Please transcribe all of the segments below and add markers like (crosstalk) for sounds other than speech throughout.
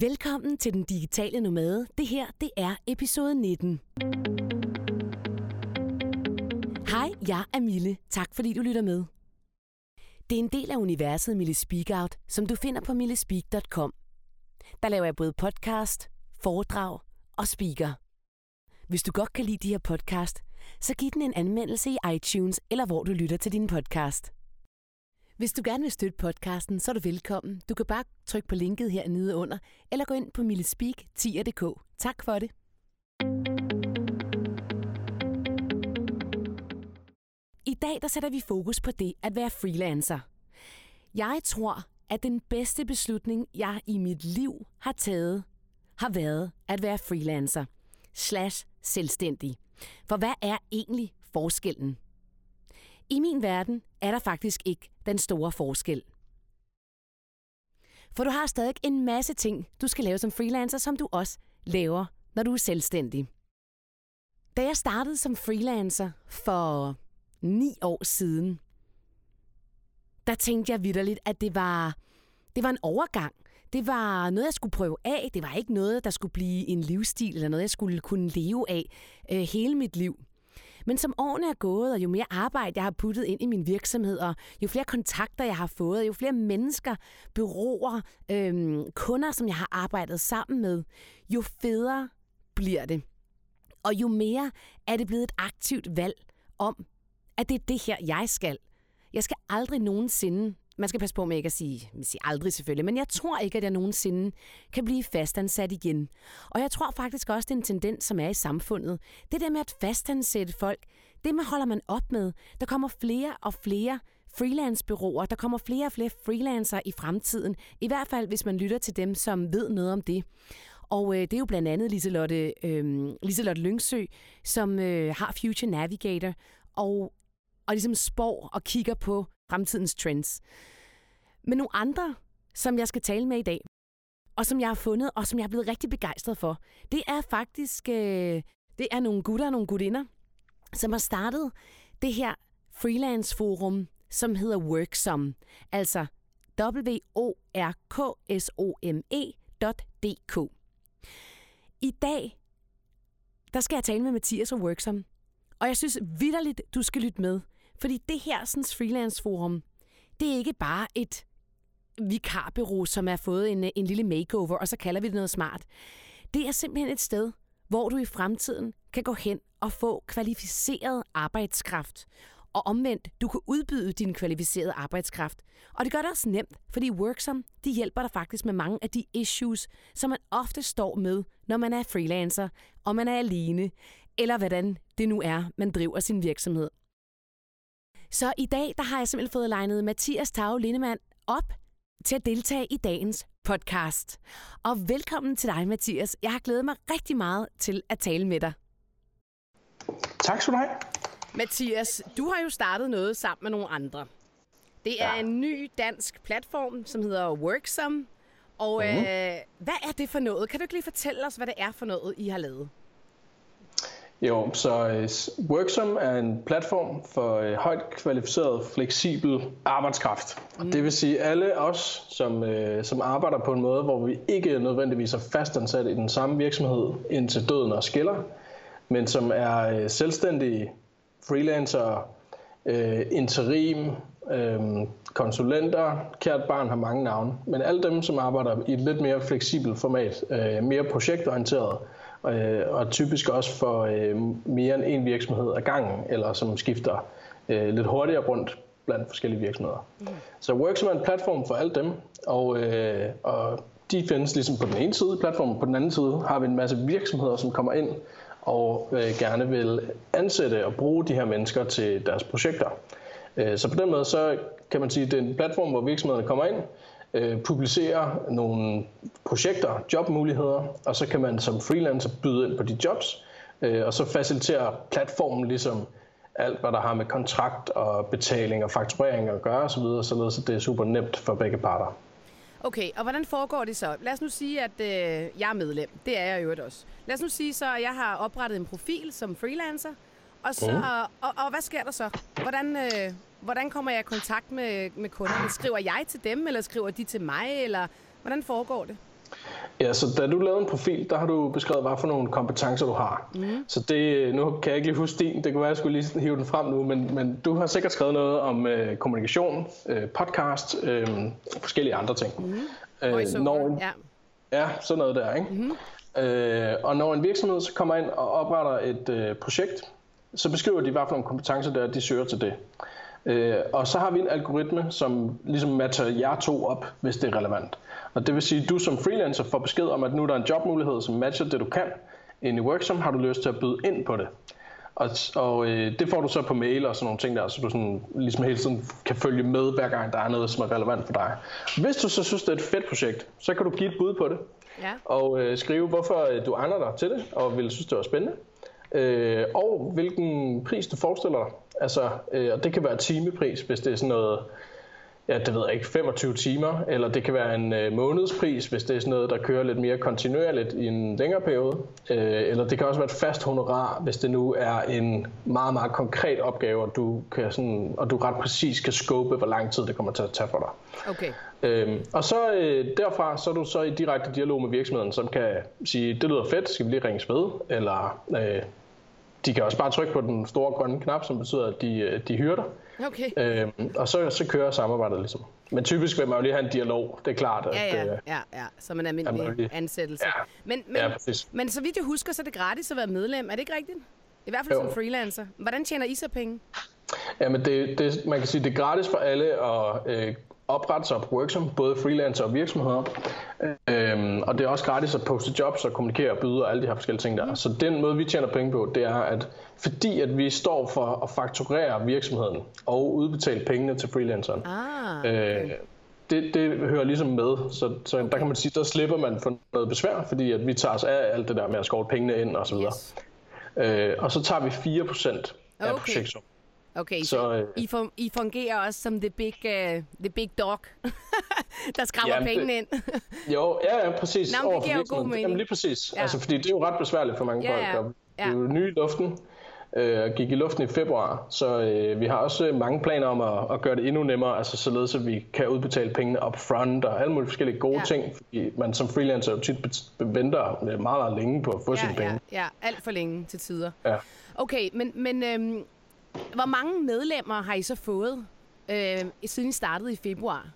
Velkommen til Den Digitale Nomade. Det her, det er episode 19. Hej, jeg er Mille. Tak fordi du lytter med. Det er en del af universet Mille Speak Out, som du finder på millespeak.com. Der laver jeg både podcast, foredrag og speaker. Hvis du godt kan lide de her podcast, så giv den en anmeldelse i iTunes eller hvor du lytter til din podcast. Hvis du gerne vil støtte podcasten, så er du velkommen. Du kan bare trykke på linket her nede under, eller gå ind på millespeak10.dk. Tak for det. I dag der sætter vi fokus på det at være freelancer. Jeg tror, at den bedste beslutning, jeg i mit liv har taget, har været at være freelancer slash selvstændig. For hvad er egentlig forskellen? I min verden er der faktisk ikke den store forskel. For du har stadig en masse ting, du skal lave som freelancer, som du også laver, når du er selvstændig. Da jeg startede som freelancer for ni år siden, der tænkte jeg vidderligt, at det var, det var en overgang. Det var noget, jeg skulle prøve af. Det var ikke noget, der skulle blive en livsstil, eller noget, jeg skulle kunne leve af øh, hele mit liv. Men som årene er gået, og jo mere arbejde jeg har puttet ind i min virksomhed, og jo flere kontakter jeg har fået, jo flere mennesker, byråer, øhm, kunder, som jeg har arbejdet sammen med, jo federe bliver det. Og jo mere er det blevet et aktivt valg om, at det er det her, jeg skal. Jeg skal aldrig nogensinde man skal passe på med ikke at sige, sige aldrig selvfølgelig, men jeg tror ikke, at jeg nogensinde kan blive fastansat igen. Og jeg tror faktisk også, det er en tendens, som er i samfundet. Det der med at fastansætte folk, det man holder man op med. Der kommer flere og flere freelancebyråer, der kommer flere og flere freelancer i fremtiden. I hvert fald, hvis man lytter til dem, som ved noget om det. Og øh, det er jo blandt andet Liselotte, øh, Liselotte Lyngsø, som øh, har Future Navigator, og, og ligesom spår og kigger på fremtidens trends. Men nogle andre, som jeg skal tale med i dag, og som jeg har fundet, og som jeg er blevet rigtig begejstret for, det er faktisk øh, det er nogle gutter og nogle gutinder, som har startet det her freelance forum, som hedder Worksome. Altså w o r k s o m edk I dag, der skal jeg tale med Mathias og Worksome. Og jeg synes vidderligt, du skal lytte med. Fordi det her sådan, freelance forum, det er ikke bare et vikarbureau, som har fået en, en lille makeover, og så kalder vi det noget smart. Det er simpelthen et sted, hvor du i fremtiden kan gå hen og få kvalificeret arbejdskraft. Og omvendt, du kan udbyde din kvalificerede arbejdskraft. Og det gør det også nemt, fordi Worksom, de hjælper dig faktisk med mange af de issues, som man ofte står med, når man er freelancer, og man er alene, eller hvordan det nu er, man driver sin virksomhed. Så i dag, der har jeg simpelthen fået legnet Mathias Tau Lindemann op til at deltage i dagens podcast. Og velkommen til dig, Mathias. Jeg har glædet mig rigtig meget til at tale med dig. Tak skal du have. Mathias, du har jo startet noget sammen med nogle andre. Det er ja. en ny dansk platform, som hedder Worksome. Og mm. øh, hvad er det for noget? Kan du ikke lige fortælle os, hvad det er for noget, I har lavet? Jo, så uh, Worksome er en platform for uh, højt kvalificeret, fleksibel arbejdskraft. Mm. Det vil sige alle os, som, uh, som arbejder på en måde, hvor vi ikke nødvendigvis er fastansat i den samme virksomhed indtil døden og skiller, men som er uh, selvstændige, freelancer, uh, interim, uh, konsulenter, kært barn har mange navne, men alle dem, som arbejder i et lidt mere fleksibelt format, uh, mere projektorienteret, øh, og typisk også for øh, mere end en virksomhed ad gangen, eller som skifter øh, lidt hurtigere rundt blandt forskellige virksomheder. Mm. Så Worksome er en platform for alle dem, og, øh, og de findes ligesom på den ene side af platformen, på den anden side har vi en masse virksomheder, som kommer ind og øh, gerne vil ansætte og bruge de her mennesker til deres projekter. Øh, så på den måde så kan man sige, at det er en platform, hvor virksomhederne kommer ind, øh, publicerer nogle projekter, jobmuligheder, og så kan man som freelancer byde ind på de jobs, øh, og så faciliterer platformen ligesom alt, hvad der har med kontrakt og betaling og fakturering at gøre osv., således at det er super nemt for begge parter. Okay, og hvordan foregår det så? Lad os nu sige, at øh, jeg er medlem. Det er jeg jo også. Lad os nu sige så, at jeg har oprettet en profil som freelancer, og, så, mm. og, og hvad sker der så? Hvordan, øh, hvordan kommer jeg i kontakt med, med kunderne? Skriver jeg til dem, eller skriver de til mig, eller hvordan foregår det? Ja, så da du lavede en profil, der har du beskrevet, hvad for nogle kompetencer du har. Mm. Så det, nu kan jeg ikke lige huske din, det kan være, at jeg skulle lige hive den frem nu, men, men du har sikkert skrevet noget om øh, kommunikation, øh, podcast, øh, forskellige andre ting. Mm. Øh, når, ja. ja, sådan noget der, ikke? Mm. Øh, og når en virksomhed så kommer ind og opretter et øh, projekt, så beskriver de, hvad for nogle kompetencer der de søger til det. Øh, og så har vi en algoritme, som ligesom matcher jer to op, hvis det er relevant. Og det vil sige, at du som freelancer får besked om, at nu er der en jobmulighed, som matcher det, du kan. Ind i Worksom har du lyst til at byde ind på det. Og, og øh, det får du så på mail og sådan nogle ting der, så du sådan, ligesom hele tiden kan følge med, hver gang der er noget, som er relevant for dig. Hvis du så synes, det er et fedt projekt, så kan du give et bud på det. Ja. Og øh, skrive, hvorfor øh, du egner dig til det, og vil synes, det var spændende. Øh, og hvilken pris du forestiller dig. Altså, øh, og det kan være timepris, hvis det er sådan noget ja, det ved jeg ikke, 25 timer, eller det kan være en øh, månedspris, hvis det er sådan noget, der kører lidt mere kontinuerligt i en længere periode. Øh, eller det kan også være et fast honorar, hvis det nu er en meget, meget konkret opgave, og du, kan sådan, og du ret præcis kan scope, hvor lang tid det kommer til at tage for dig. Okay. Øh, og så øh, derfra, så er du så i direkte dialog med virksomheden, som kan sige, det lyder fedt, skal vi lige ringe ved, eller øh, de kan også bare trykke på den store grønne knap, som betyder, at de, øh, de hyrer dig. Okay. Øh, og så, så kører samarbejdet ligesom. Men typisk vil man jo lige have en dialog, det er klart. At, ja, ja, øh, ja, ja, som en almindelig lige... ansættelse. Ja. Men, men, ja, men så vidt jeg husker, så er det gratis at være medlem. Er det ikke rigtigt? I hvert fald jo. som freelancer. Hvordan tjener I så penge? Jamen, det, det, man kan sige, det er gratis for alle at øh, oprette sig på Worksom, både freelancer og virksomheder. Øhm, og det er også gratis at poste jobs og kommunikere og byde og alle de her forskellige ting der. Så den måde, vi tjener penge på, det er, at fordi at vi står for at fakturere virksomheden og udbetale pengene til freelanceren. Ah, okay. øh, det, det hører ligesom med, så, så der kan man sige, der slipper man for noget besvær, fordi at vi tager os af alt det der med at skovle pengene ind og så videre. Yes. Øh, og så tager vi 4% af okay. projektsummen. Okay, så, så øh, I, fun- I fungerer også som the big, uh, the big dog, (laughs) der skræmmer jamen, pengene ind. jo, ja, ja, præcis. Nå, det giver jo god mening. Jamen lige præcis. Ja. Altså, fordi det er jo ret besværligt for mange ja, folk. Ja. Det er jo nye i luften, øh, gik i luften i februar, så øh, vi har også mange planer om at, at gøre det endnu nemmere, altså således at vi kan udbetale pengene up front og alle mulige forskellige gode ja. ting, fordi man som freelancer jo tit venter meget, meget længe på at få ja, sine penge. Ja, ja, alt for længe til tider. Ja. Okay, men, men øhm, hvor mange medlemmer har I så fået, øh, siden I startede i februar?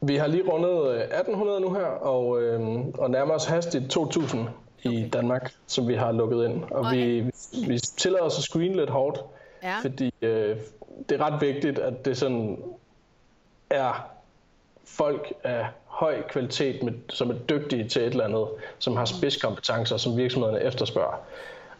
Vi har lige rundet 1800 øh, nu her, og, øh, og nærmer os hastigt 2000 okay. i Danmark, som vi har lukket ind. Og, og vi, vi, vi tillader os at screene lidt hårdt, ja. fordi øh, det er ret vigtigt, at det sådan er folk af høj kvalitet, med, som er dygtige til et eller andet, som har spidskompetencer, som virksomhederne efterspørger.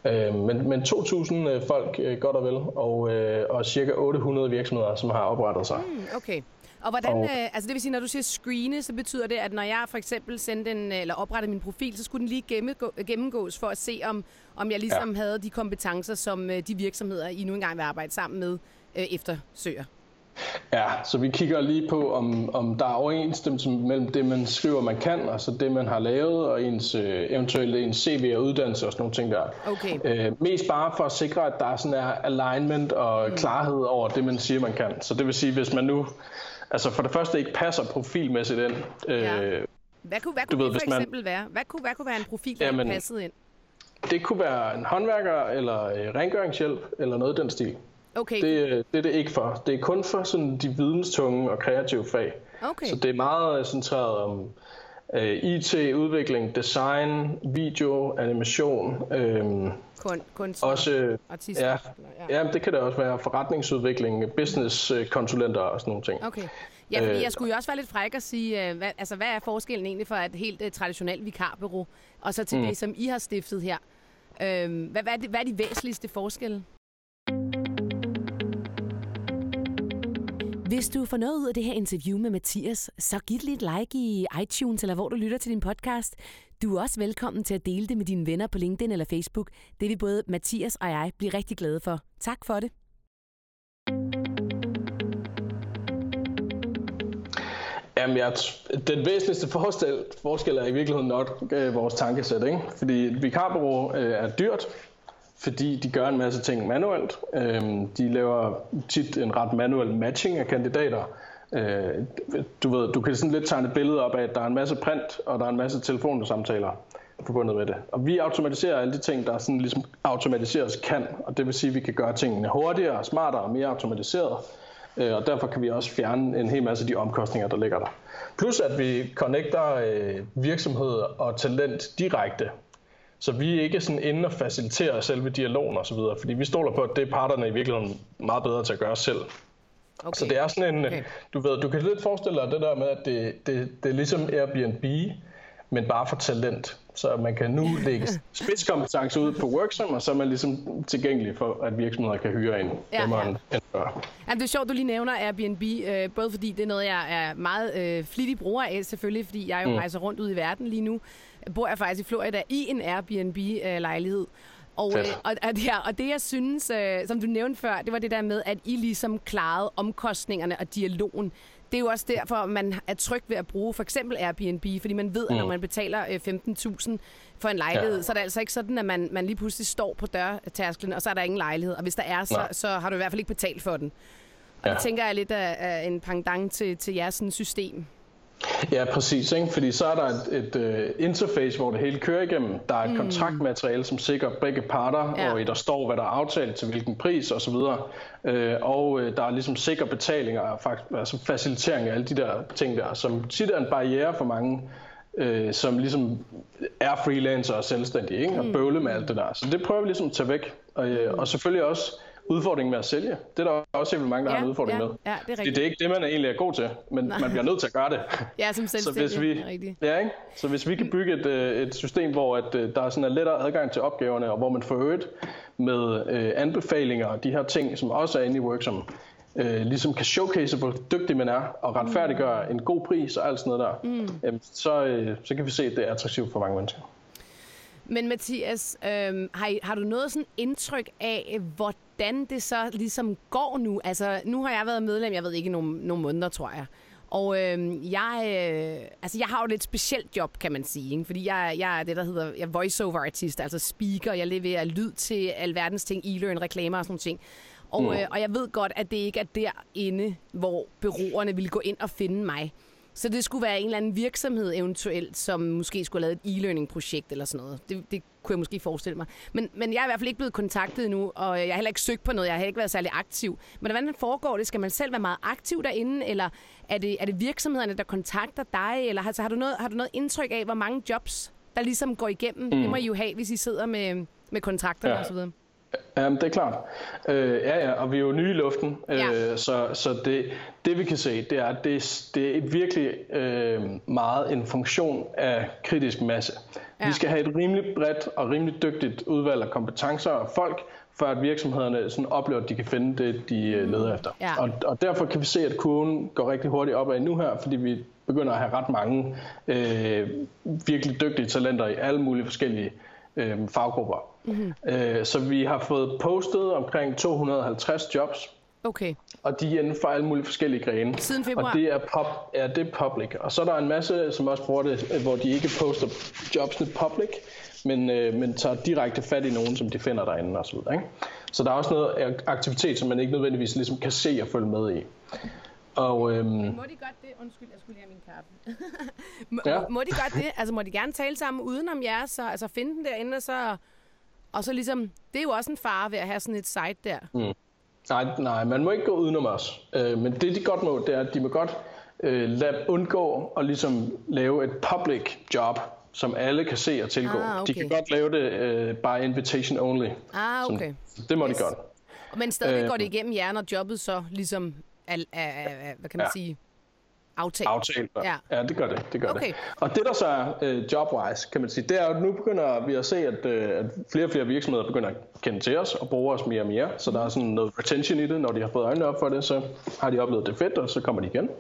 Øh, men, men 2.000 øh, folk øh, godt og vel, og, øh, og cirka 800 virksomheder, som har oprettet sig. Mm, okay. Og hvordan, og, øh, altså det vil sige, når du siger screene, så betyder det, at når jeg for eksempel sendte en, eller oprettede min profil, så skulle den lige gennemgå, gennemgås for at se, om, om jeg ligesom ja. havde de kompetencer, som øh, de virksomheder, I nu engang vil arbejde sammen med, øh, eftersøger. Ja, så vi kigger lige på, om, om der er overensstemmelse mellem det, man skriver, man kan, og så det, man har lavet, og ens, øh, eventuelt ens CV og uddannelse og sådan nogle ting der. Okay. Øh, mest bare for at sikre, at der er sådan her alignment og mm. klarhed over det, man siger, man kan. Så det vil sige, hvis man nu altså for det første ikke passer profilmæssigt ind. Øh, ja. Hvad kunne, hvad kunne ved, det for eksempel man, være? Hvad kunne, hvad kunne være en profil, der jamen, passede ind? Det kunne være en håndværker, eller øh, rengøringshjælp, eller noget i den stil. Okay. Det, det er det ikke for. Det er kun for sådan de videnstunge og kreative fag. Okay. Så det er meget centreret om øh, IT, udvikling, design, video, animation. Øh, Kun, kunstner, også, artister. Ja, ja. ja, det kan det også være. Forretningsudvikling, businesskonsulenter og sådan nogle ting. Okay. Ja, fordi øh, jeg skulle jo også være lidt fræk at sige, øh, hvad, altså, hvad er forskellen egentlig for et helt uh, traditionelt vikarbureau, og så til mm. det, som I har stiftet her? Øh, hvad, hvad, er det, hvad er de væsentligste forskelle? Hvis du får noget ud af det her interview med Mathias, så giv lige et like i iTunes eller hvor du lytter til din podcast. Du er også velkommen til at dele det med dine venner på LinkedIn eller Facebook. Det vil både Mathias og jeg blive rigtig glade for. Tak for det. Jamen, jeg, den væsentligste forskel, forskel er i virkeligheden nok øh, vores tankesæt. Ikke? Fordi et vikarbureau øh, er dyrt, fordi de gør en masse ting manuelt. Øhm, de laver tit en ret manuel matching af kandidater, Øh, du ved, du kan sådan lidt tegne et billede op af, at der er en masse print, og der er en masse telefonsamtaler forbundet med det. Og vi automatiserer alle de ting, der sådan ligesom automatiseres kan, og det vil sige, at vi kan gøre tingene hurtigere, smartere og mere automatiseret. Øh, og derfor kan vi også fjerne en hel masse af de omkostninger, der ligger der. Plus at vi connecter øh, virksomhed og talent direkte. Så vi er ikke sådan inde og faciliterer selve dialogen osv., fordi vi stoler på, at det er parterne i virkeligheden meget bedre til at gøre selv. Okay. Så det er sådan en, okay. du ved, du kan lidt forestille dig det der med, at det, det, det er ligesom Airbnb, men bare for talent. Så man kan nu lægge (laughs) spidskompetence ud på Worksum, og så er man ligesom tilgængelig for, at virksomheder kan hyre en. Ja, ja. End før. Ja, det er sjovt, du lige nævner Airbnb, øh, både fordi det er noget, jeg er meget øh, flittig bruger af, selvfølgelig, fordi jeg jo mm. rejser rundt ud i verden lige nu. Bor jeg faktisk i Florida i en Airbnb-lejlighed. Og, øh, og, og, ja, og det jeg synes, øh, som du nævnte før, det var det der med, at I ligesom klarede omkostningerne og dialogen det er jo også derfor, man er tryg ved at bruge for eksempel Airbnb, fordi man ved, at når mm. man betaler 15.000 øh, for en lejlighed, ja. så er det altså ikke sådan, at man, man lige pludselig står på dørtærsklen, og så er der ingen lejlighed. Og hvis der er, så, så har du i hvert fald ikke betalt for den. Og ja. det tænker jeg lidt af, af en pangdang til, til jeres sådan, system. Ja, præcis. Ikke? Fordi så er der et, et uh, interface, hvor det hele kører igennem. Der er et mm. kontraktmateriale, som sikrer begge parter, ja. og i der står, hvad der er aftalt til hvilken pris osv. Uh, øh, og uh, der er ligesom sikre betalinger, altså facilitering af alle de der ting der, som tit er en barriere for mange, uh, som ligesom er freelancer og selvstændige, ikke? og mm. bøvle med alt det der. Så det prøver vi ligesom at tage væk. Og, uh, og selvfølgelig også udfordringen med at sælge. Det er der også helt mange, der ja, har en udfordring ja, med. Ja, det er Fordi det er ikke det, man egentlig er god til, men Nej. man bliver nødt til at gøre det. Ja, som (laughs) så hvis vi, ja, ikke? Så hvis vi kan bygge et, øh, et system, hvor at, øh, der er sådan en lettere adgang til opgaverne, og hvor man får øget med øh, anbefalinger og de her ting, som også er inde i Worksom, øh, ligesom kan showcase, hvor dygtig man er, og retfærdiggøre mm. en god pris og alt sådan noget der, mm. jamen, så, øh, så kan vi se, at det er attraktivt for mange mennesker. Men Mathias, øh, har, har du noget sådan indtryk af, hvordan det så ligesom går nu? Altså, nu har jeg været medlem, jeg ved ikke, nogle, nogle måneder, tror jeg. Og øh, jeg, øh, altså jeg har jo et lidt specielt job, kan man sige. Ikke? Fordi jeg, jeg er det, der hedder jeg er voiceover artist, altså speaker. Jeg leverer lyd til alverdens ting, e-learn, reklamer og sådan noget ting. Og, mm. øh, og jeg ved godt, at det ikke er derinde, hvor byråerne vil gå ind og finde mig. Så det skulle være en eller anden virksomhed eventuelt, som måske skulle have lavet et e-learning-projekt eller sådan noget. Det, det kunne jeg måske forestille mig. Men, men jeg er i hvert fald ikke blevet kontaktet endnu, og jeg har heller ikke søgt på noget. Jeg har ikke været særlig aktiv. Men hvordan foregår det? Skal man selv være meget aktiv derinde, eller er det, er det virksomhederne, der kontakter dig? Eller altså, har, du noget, har du noget indtryk af, hvor mange jobs, der ligesom går igennem? Mm. Det må I jo have, hvis I sidder med, med kontrakterne ja. osv. Jamen, det er klart. Øh, ja, ja, og vi er jo nye i luften, øh, ja. så, så det, det vi kan se, det er, at det, det er virkelig øh, meget en funktion af kritisk masse. Ja. Vi skal have et rimelig bredt og rimelig dygtigt udvalg af kompetencer og folk, for at virksomhederne sådan oplever, at de kan finde det, de øh, leder efter. Ja. Og, og derfor kan vi se, at kurven går rigtig hurtigt opad nu her, fordi vi begynder at have ret mange øh, virkelig dygtige talenter i alle mulige forskellige øh, faggrupper. Mm-hmm. Øh, så vi har fået postet omkring 250 jobs. Okay. Og de er inden for alle mulige forskellige grene. Siden februar? Og det er, pop, ja, det er public. Og så er der en masse, som også bruger det, hvor de ikke poster jobsene public, men, øh, men tager direkte fat i nogen, som de finder derinde osv. Ikke? Så der er også noget aktivitet, som man ikke nødvendigvis ligesom kan se og følge med i. Og, øhm, må de godt det? Undskyld, jeg skulle lige have min kaffe. (laughs) må, ja. må de godt det? Altså må de gerne tale sammen udenom jer, så altså finde den derinde, og så, og så ligesom, det er jo også en fare ved at have sådan et site der. Mm. Nej, nej, man må ikke gå udenom os. Øh, men det de godt må, det er, at de må godt øh, lade undgå at ligesom lave et public job, som alle kan se og tilgå. Ah, okay. De kan godt lave det øh, by invitation only. Ah, okay. Så det må yes. de godt. Men stadig øh, går det igennem jer, når jobbet så ligesom af, af, af hvad kan man ja. sige, aftalt. Aftalt, ja. ja. det gør det. det gør okay. det. Og det der så er uh, jobwise, kan man sige, det er at nu begynder vi at se, at, uh, at flere og flere virksomheder begynder at kende til os og bruge os mere og mere. Så der er sådan noget retention i det. Når de har fået øjnene op for det, så har de oplevet det fedt, og så kommer de igen.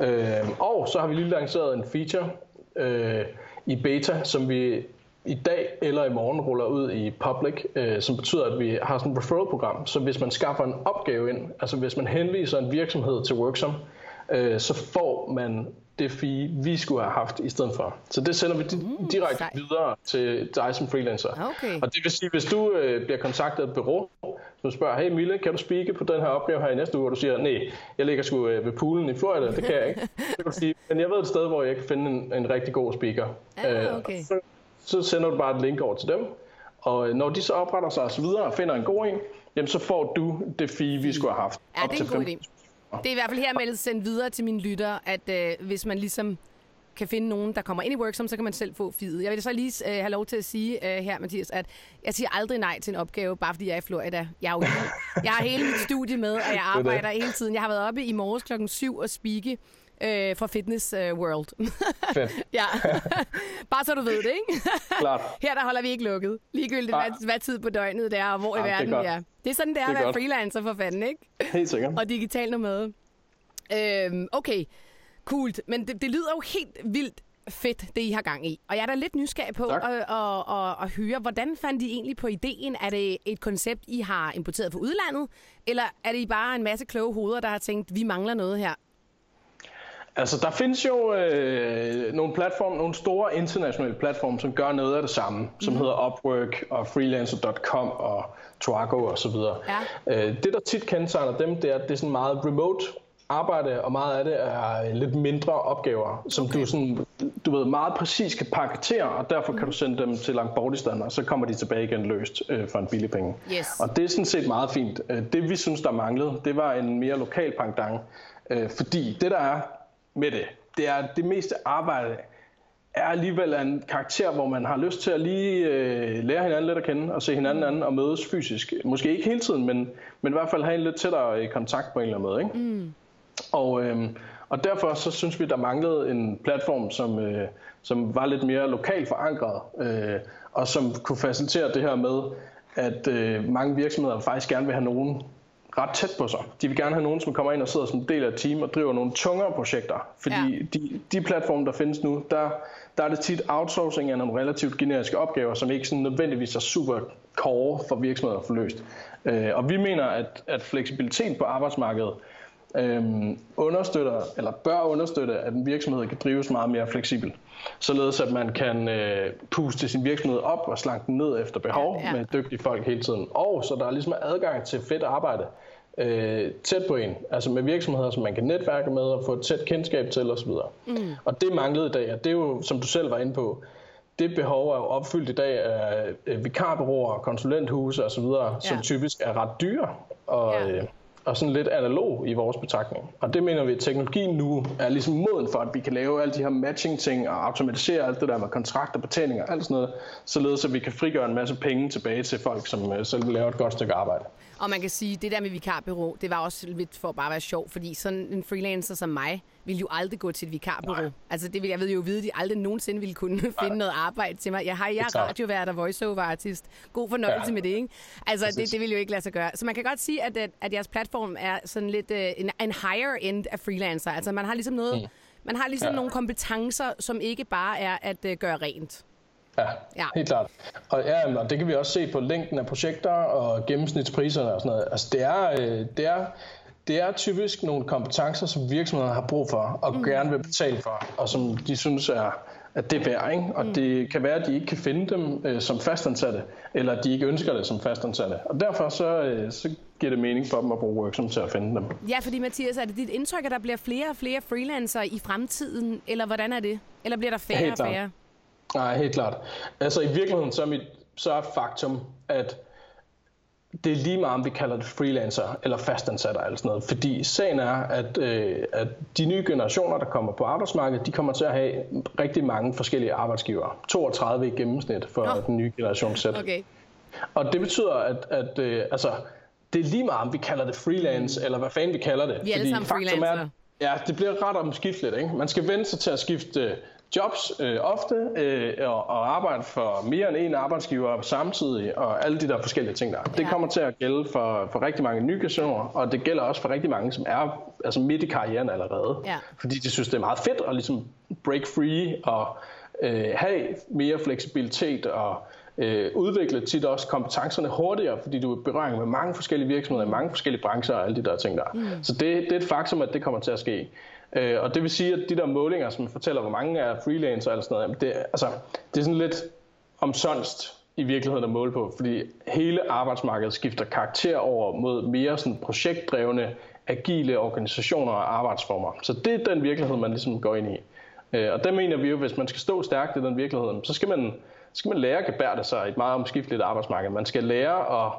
Uh, og så har vi lige lanceret en feature uh, i beta, som vi i dag eller i morgen ruller ud i public, øh, som betyder, at vi har sådan et referral-program. Så hvis man skaffer en opgave ind, altså hvis man henviser en virksomhed til Worksom, øh, så får man det fee, vi skulle have haft i stedet for. Så det sender vi mm, direkte sej. videre til dig som freelancer. Okay. Og det vil sige, hvis du øh, bliver kontaktet af et bureau, du spørger, hey Mille, kan du speake på den her opgave her i næste uge? Og du siger, nej, jeg ligger sgu øh, ved poolen i Florida, det kan jeg ikke. Så kan du sige, men jeg ved et sted, hvor jeg kan finde en, en rigtig god speaker. Ah, okay. så, så sender du bare et link over til dem, og når de så opretter sig og så videre og finder en god en, jamen så får du det fee, vi skulle have haft. Ja, det er en god idé. Det er i hvert fald hermed sendt videre til mine lyttere, at øh, hvis man ligesom kan finde nogen, der kommer ind i Worksom, så kan man selv få feedet. Jeg vil så lige øh, have lov til at sige øh, her, Mathias, at jeg siger aldrig nej til en opgave, bare fordi jeg er i Florida. Jeg, er jo, jeg har hele mit studie med, og jeg arbejder hele tiden. Jeg har været oppe i morges klokken 7 og speake øh, for Fitness øh, World. Fedt. (laughs) ja. Bare så du ved det, ikke? Klart. Her der holder vi ikke lukket. Ligegyldigt, hvad, hvad tid på døgnet det er, og hvor Ja, i det er verden vi er. Det er sådan, det er Det er at være godt. freelancer for fanden, ikke? Helt sikkert. og digital nomade. Øhm, okay, cool. Men det, det lyder jo helt vildt fedt, det I har gang i. Og jeg er da lidt nysgerrig på Tak. at, at, at, at høre, hvordan fandt I egentlig på ideen? Er det et koncept, I har importeret fra udlandet? Eller er det I bare en masse kloge hoveder, der har tænkt, vi mangler noget her? Altså, der findes jo øh, nogle platforme, nogle store internationale platforme, som gør noget af det samme, som Mhm. hedder Upwork og Freelancer.com og Twago og så videre. Ja. Øh, det, der tit kendetegner dem, det er, at det er sådan meget remote arbejde, og meget af det er lidt mindre opgaver, som Okay. du, sådan, du ved, meget præcis kan paketere, og derfor kan du sende dem til Langbortistan, og så kommer de tilbage igen løst øh, for en billig penge. Yes. Og det er sådan set meget fint. Øh, Det vi synes, der manglede, det var en mere lokal pangdang. Øh, Fordi det, der er med det, det er, det meste arbejde er alligevel en karakter, hvor man har lyst til at lige øh, lære hinanden lidt at kende og se hinanden anden og mødes fysisk. Måske ikke hele tiden, men, men i hvert fald have en lidt tættere øh, kontakt på en eller anden måde. Ikke? Mm. Og, øhm, og derfor så synes vi, der manglede en platform, som, øh, som var lidt mere lokalt forankret, øh, og som kunne facilitere det her med, at øh, mange virksomheder faktisk gerne vil have nogen ret tæt på sig. De vil gerne have nogen, som kommer ind og sidder som en del af et team og driver nogle tungere projekter. Fordi Ja. de, de platforme, der findes nu, der, der er det tit outsourcing af nogle relativt generiske opgaver, som ikke sådan nødvendigvis er super core for virksomheder at få løst. Øh, og vi mener, at, at fleksibilitet på arbejdsmarkedet øhm, understøtter, eller bør understøtte, at en virksomhed kan drives meget mere fleksibel. Således at man kan øh, puste sin virksomhed op og slanke den ned efter behov Ja, ja, med dygtige folk hele tiden. Og så der er ligesom adgang til fedt arbejde øh, tæt på en. Altså med virksomheder, som man kan netværke med og få et tæt kendskab til osv. Mm. Og det manglede i dag, og det er jo, som du selv var inde på, det behov er jo opfyldt i dag af øh, vikarbyråer, konsulenthuse osv., ja. som typisk er ret dyre og, Ja og sådan lidt analog i vores betragtning. Og det mener vi, at teknologien nu er ligesom moden for, at vi kan lave alle de her matching-ting og automatisere alt det der med kontrakter, betalinger og alt sådan noget, således at vi kan frigøre en masse penge tilbage til folk, som øh, selv laver et godt stykke arbejde. Og man kan sige, det der med vikarbyrå, det var også lidt for at bare være sjov, fordi sådan en freelancer som mig ville jo aldrig gå til et vikarbyrå. Nej. Altså det vil jeg ved jo vide, at de aldrig nogensinde ville kunne finde noget arbejde til mig. Jeg har jeg er radiovært og voiceover artist. God fornøjelse Ja. med det, ikke? Altså det, det vil jo ikke lade sig gøre. Så man kan godt sige, at, at, at jeres platform er sådan lidt uh, en, en higher end af freelancer. Altså man har ligesom noget, mm. man har ligesom Ja. nogle kompetencer, som ikke bare er at uh, gøre rent. Ja, Ja. helt klart. Og, ja, og det kan vi også se på længden af projekter og gennemsnitspriserne og sådan noget. Altså det er, øh, det er, det er typisk nogle kompetencer, som virksomheder har brug for og mm. gerne vil betale for, og som de synes er, at det er værd. Ikke? Og mm. det kan være, at de ikke kan finde dem øh, som fastansatte, eller at de ikke ønsker det som fastansatte. Og derfor så, øh, så giver det mening for dem at bruge Worksom til at finde dem. Ja, fordi Mathias, er det dit indtryk, at der bliver flere og flere freelancer i fremtiden, eller hvordan er det? Eller bliver der færre og klart. Nej, helt klart. Altså i virkeligheden så er, mit, så er faktum, at det er lige meget, om vi kalder det freelancer eller fastansatte eller sådan noget. Fordi sagen er, at, øh, at de nye generationer, der kommer på arbejdsmarkedet, de kommer til at have rigtig mange forskellige arbejdsgivere. 32 i gennemsnit for Nå. den nye generation Z. Okay. Og det betyder, at, at øh, altså, det er lige meget, om vi kalder det freelance, eller hvad fanden vi kalder det. Vi er alle sammen faktum freelancere. ja, det bliver ret omskifteligt. Ikke? Man skal vende sig til at skifte øh, jobs øh, ofte, øh, og, og arbejde for mere end en arbejdsgiver samtidig, og alle de der forskellige ting der. Det Ja. kommer til at gælde for, for rigtig mange nye generationer, og det gælder også for rigtig mange, som er altså midt i karrieren allerede. Ja. Fordi de synes, det er meget fedt at ligesom break free og øh, have mere fleksibilitet og øh, udvikle tit også kompetencerne hurtigere, fordi du er berøring med mange forskellige virksomheder i mange forskellige brancher og alle de der ting der. Mm. Så det, det er et faktum, at det kommer til at ske. Øh, og det vil sige, at de der målinger, som fortæller, hvor mange er freelancer eller sådan noget, det, altså, det er sådan lidt omsonst i virkeligheden at måle på, fordi hele arbejdsmarkedet skifter karakter over mod mere sådan projektdrevne, agile organisationer og arbejdsformer. Så det er den virkelighed, man ligesom går ind i. Øh, og der mener vi jo, hvis man skal stå stærkt i den virkelighed, så skal man, skal man lære at gebærde sig i et meget omskifteligt arbejdsmarked. Man skal lære at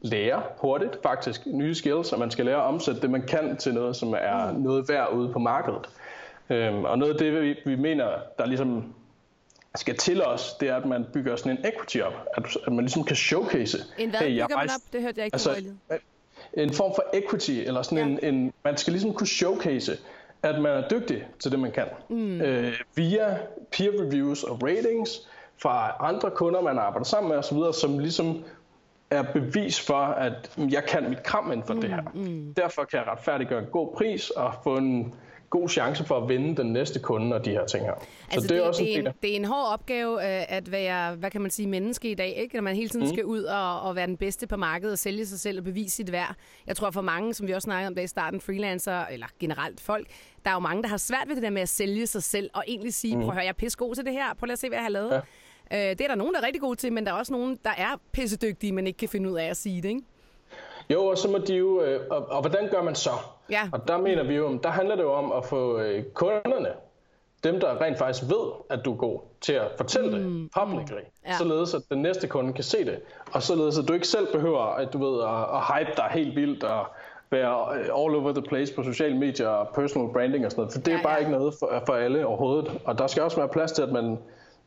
lære hurtigt faktisk nye skills, og man skal lære at omsætte det, man kan til noget, som er mm. noget værd ude på markedet. Øhm, og noget af det, vi, vi mener, der ligesom skal til os, det er, at man bygger sådan en equity op. At, at man ligesom kan showcase. En hvad hey, bygger man op? Det hørte jeg ikke altså, En form for equity, eller sådan ja. en, en, man skal ligesom kunne showcase, at man er dygtig til det, man kan. Mm. Øh, via peer reviews og ratings fra andre kunder, man arbejder sammen med osv., som ligesom er bevis for, at jeg kan mit kram inden for mm, det her. Mm. Derfor kan jeg retfærdiggøre en god pris og få en god chance for at vinde den næste kunde og de her ting her. Altså så det, det, er også det, en, det er en hård opgave øh, at være, hvad kan man sige, menneske i dag, ikke? Når man hele tiden mm. skal ud og, og være den bedste på markedet og sælge sig selv og bevise sit værd. Jeg tror for mange, som vi også snakkede om det i starten, freelancer eller generelt folk, der er jo mange, der har svært ved det der med at sælge sig selv og egentlig sige, mm. prøv at høre, jeg er pisse god til det her, prøv at se, hvad jeg har lavet. Ja. Øh, det er der nogen, der er rigtig gode til, men der er også nogen, der er pissedygtige, men ikke kan finde ud af at sige det, ikke? Jo, og så må de jo, øh, og, og hvordan gør man så? Ja. Og der mener vi jo, der handler det jo om at få øh, kunderne, dem der rent faktisk ved, at du er god til at fortælle mm. det publicly, mm. ja. således at den næste kunde kan se det, og således at du ikke selv behøver, at du ved, at, at hype dig helt vildt og være øh, all over the place på sociale medier og personal branding og sådan noget, for det ja, er bare ja. ikke noget for, for alle overhovedet. Og der skal også være plads til, at man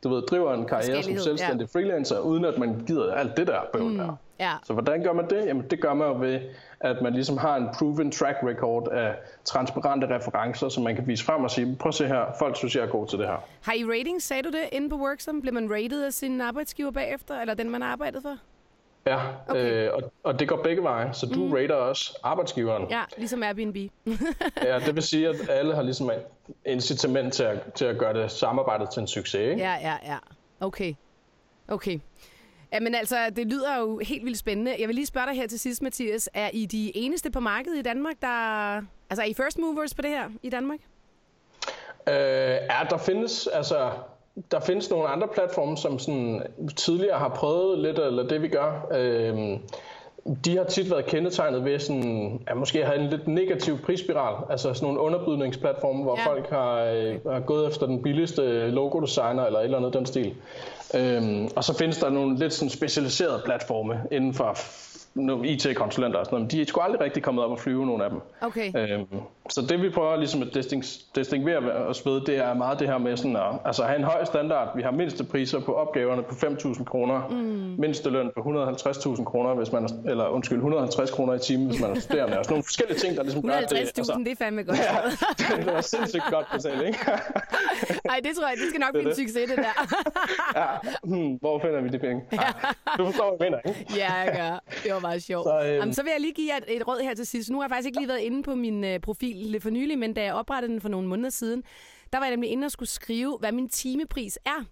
du ved, driver en karriere som selvstændig ja. freelancer, uden at man gider alt det der bøvl mm, der. Ja. Så hvordan gør man det? Jamen det gør man ved, at man ligesom har en proven track record af transparente referencer, som man kan vise frem og sige, prøv at se her, folk synes, jeg er god til det her. Har I ratings, sagde du det, inde på Worksum? Bliver man rated af sin arbejdsgiver bagefter, eller den, man har arbejdet for? Ja, okay. øh, og, og det går begge veje, så du mm. rater også arbejdsgiveren. Ja, ligesom Airbnb. (laughs) ja, det vil sige, at alle har ligesom incitament til at, til at gøre det samarbejdet til en succes, ikke? Ja, ja, ja. Okay. Okay. Ja, men altså, det lyder jo helt vildt spændende. Jeg vil lige spørge dig her til sidst, Mathias. Er I de eneste på markedet i Danmark, der... Altså, er I first movers på det her i Danmark? Øh, ja, der findes, altså, der findes nogle andre platforme, som sådan tidligere har prøvet lidt, eller det vi gør. Øh, de har tit været kendetegnet ved sådan, ja, måske have en lidt negativ prisspiral, altså sådan nogle underbydningsplatforme, hvor ja. folk har, øh, har gået efter den billigste logodesigner eller et eller andet den stil. Øhm, og så findes der nogle lidt sådan specialiserede platforme inden for IT-konsulenter og sådan noget, de er sgu aldrig rigtig kommet op og flyve, nogle af dem. Okay. Øhm, så det vi prøver ligesom at distinguere os ved, det er meget det her med sådan at altså have en høj standard. Vi har mindste priser på opgaverne på 5.000 kroner, mm. mindste løn på 150.000 kroner, hvis man er, eller undskyld, 150 kroner i timen, hvis man er studerende. Og sådan nogle forskellige ting, der ligesom gør det. 150.000, altså, det er fandme godt. Ja, det var sindssygt godt betalt, ikke? Nej, det tror jeg, det skal nok blive en succes, det der. ja, hmm, hvor finder vi de penge? Ja. Du forstår, hvad jeg mener, ikke? ja, jeg gør. Det var meget sjovt. Så, øhm... Jamen, så vil jeg lige give jer et, et råd her til sidst. Nu har jeg faktisk ikke lige været inde på min uh, profil lidt for nylig, men da jeg oprettede den for nogle måneder siden, der var jeg nemlig inde og skulle skrive, hvad min timepris er.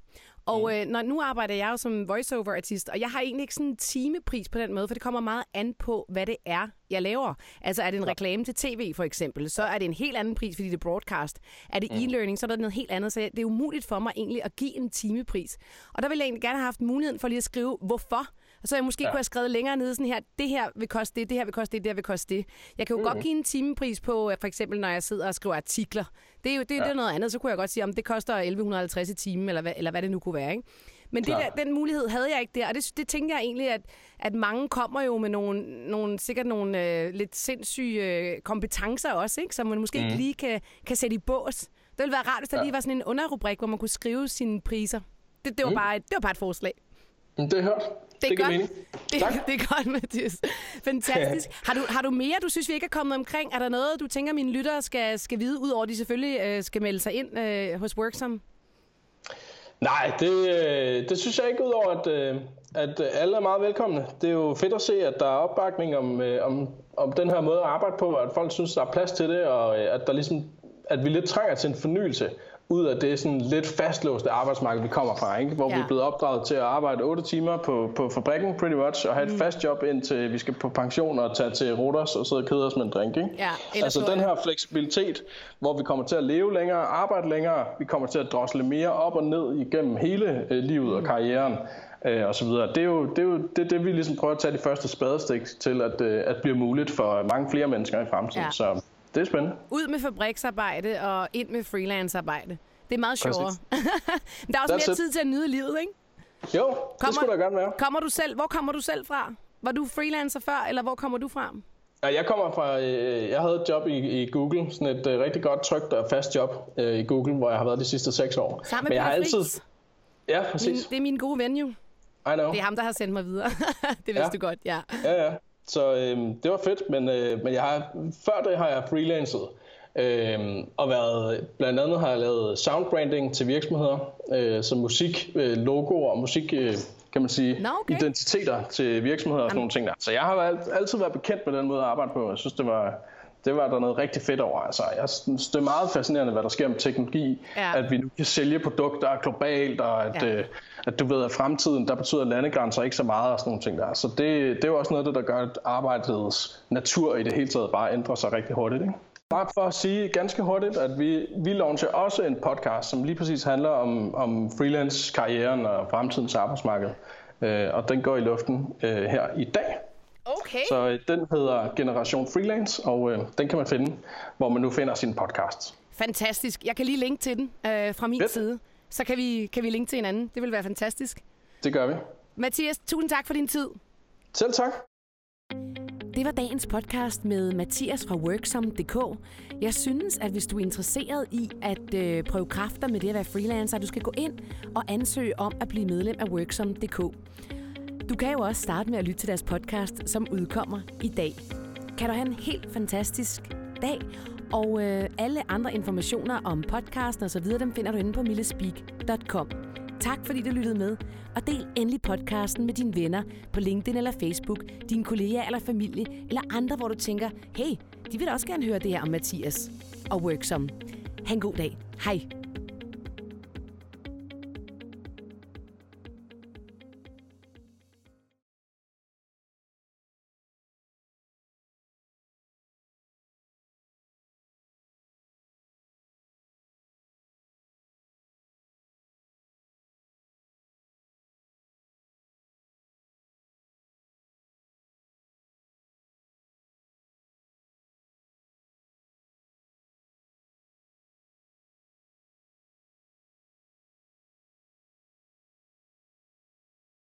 Og mm. øh, når, nu arbejder jeg jo som voiceover-artist, og jeg har egentlig ikke sådan en timepris på den måde, for det kommer meget an på, hvad det er, jeg laver. Altså er det en reklame til tv for eksempel, så er det en helt anden pris, fordi det er broadcast. Er det mm. e-learning, så er det noget helt andet, så det er umuligt for mig egentlig at give en timepris. Og der ville jeg egentlig gerne have haft muligheden for lige at skrive, hvorfor og så jeg måske ja. kunne have skrevet længere nede sådan her, det her vil koste det, det her vil koste det, det her vil koste det. Jeg kan jo mm. godt give en timepris på, øh, for eksempel når jeg sidder og skriver artikler. Det er jo det, ja. det er noget andet, så kunne jeg godt sige, om det koster 1150 i timen, eller hvad, eller hvad det nu kunne være. Ikke? Men det der, den mulighed havde jeg ikke der, og det, det tænker jeg egentlig, at, at mange kommer jo med nogle, nogle sikkert nogle øh, lidt sindssyge øh, kompetencer også, ikke? som man måske mm. ikke lige kan, kan sætte i bås. Det ville være rart, hvis der ja. lige var sådan en underrubrik, hvor man kunne skrive sine priser. Det, det, var, mm. bare, det var bare et forslag. Det er hørt. Det det godt. (laughs) Det, tak. det er godt, Mathias. Fantastisk. Har du, har du mere, du synes, vi ikke er kommet omkring? Er der noget, du tænker, mine lyttere skal, skal vide, udover at de selvfølgelig øh, skal melde sig ind øh, hos Worksum? Nej, det, øh, det synes jeg ikke, udover at, øh, at alle er meget velkomne. Det er jo fedt at se, at der er opbakning om, øh, om, om den her måde at arbejde på, at folk synes, der er plads til det, og at der ligesom at vi lidt trænger til en fornyelse ud af det sådan lidt fastlåste arbejdsmarked, vi kommer fra, ikke? hvor ja. vi er blevet opdraget til at arbejde 8 timer på, på fabrikken, pretty much, og have et mm. fast job indtil vi skal på pension og tage til Rodos og sidde og kede os med en drink. Ikke? Ja, altså den her fleksibilitet, hvor vi kommer til at leve længere, arbejde længere, vi kommer til at drosle mere op og ned igennem hele øh, livet mm. og karrieren, øh, og så videre. Det er jo det, er jo, det, det vi ligesom prøver at tage de første spadestik til, at, øh, at blive muligt for mange flere mennesker i fremtiden. Ja. Så det er spændende. Ud med fabriksarbejde og ind med freelancearbejde. Det er meget sjovere. (laughs) Der er også That's mere it. tid til at nyde livet, ikke? Jo, kommer, det skulle der gerne være. Kommer du selv, hvor kommer du selv fra? Var du freelancer før, eller hvor kommer du fra? Ja, jeg kommer fra, øh, jeg havde et job i, i Google, sådan et øh, rigtig godt, trygt og fast job øh, i Google, hvor jeg har været de sidste seks år. Sammen med Men jeg har altid... Ja, præcis. Min, det er min gode ven jo. I know. Det er ham, der har sendt mig videre. (laughs) det vidste ja. du godt, ja. Ja, ja. Så øh, det var fedt, men, øh, men jeg har, før det har jeg freelancet. Øh, og været, blandt andet har jeg lavet soundbranding til virksomheder, øh, som musik, øh, logoer og musik, øh, kan man sige, no, okay. identiteter til virksomheder og sådan nogle ting der. Så jeg har altid været bekendt med den måde at arbejde på. Jeg synes, det var, det var der noget rigtig fedt over. Altså, jeg synes, det er meget fascinerende, hvad der sker med teknologi. Ja. At vi nu kan sælge produkter globalt, og at, ja. øh, at du ved, at fremtiden, der betyder landegrænser ikke så meget og sådan nogle ting der. Så det, det er jo også noget af det, der gør, at arbejdets natur i det hele taget bare ændrer sig rigtig hurtigt. Ikke? Bare for at sige ganske hurtigt, at vi, vi launcher også en podcast, som lige præcis handler om, om freelance-karrieren og fremtidens arbejdsmarked. Øh, og den går i luften øh, her i dag. Okay. Så øh, den hedder Generation Freelance, og øh, den kan man finde, hvor man nu finder sin podcast. Fantastisk. Jeg kan lige linke til den øh, fra min Fedt. side. Så kan vi, kan vi linke til hinanden. Det vil være fantastisk. Det gør vi. Mathias, tusind tak for din tid. Selv tak. Det var dagens podcast med Mathias fra Worksom.dk. Jeg synes, at hvis du er interesseret i at øh, prøve kræfter med det at være freelancer, du skal gå ind og ansøge om at blive medlem af Worksom.dk. Du kan jo også starte med at lytte til deres podcast, som udkommer i dag. Kan du have en helt fantastisk dag, og øh, alle andre informationer om podcasten og så videre, dem finder du inde på millespeak.com. Tak fordi du lyttede med, og del endelig podcasten med dine venner på LinkedIn eller Facebook, dine kolleger eller familie, eller andre, hvor du tænker, hey, de vil også gerne høre det her om Mathias og Worksom. Ha' en god dag. Hej.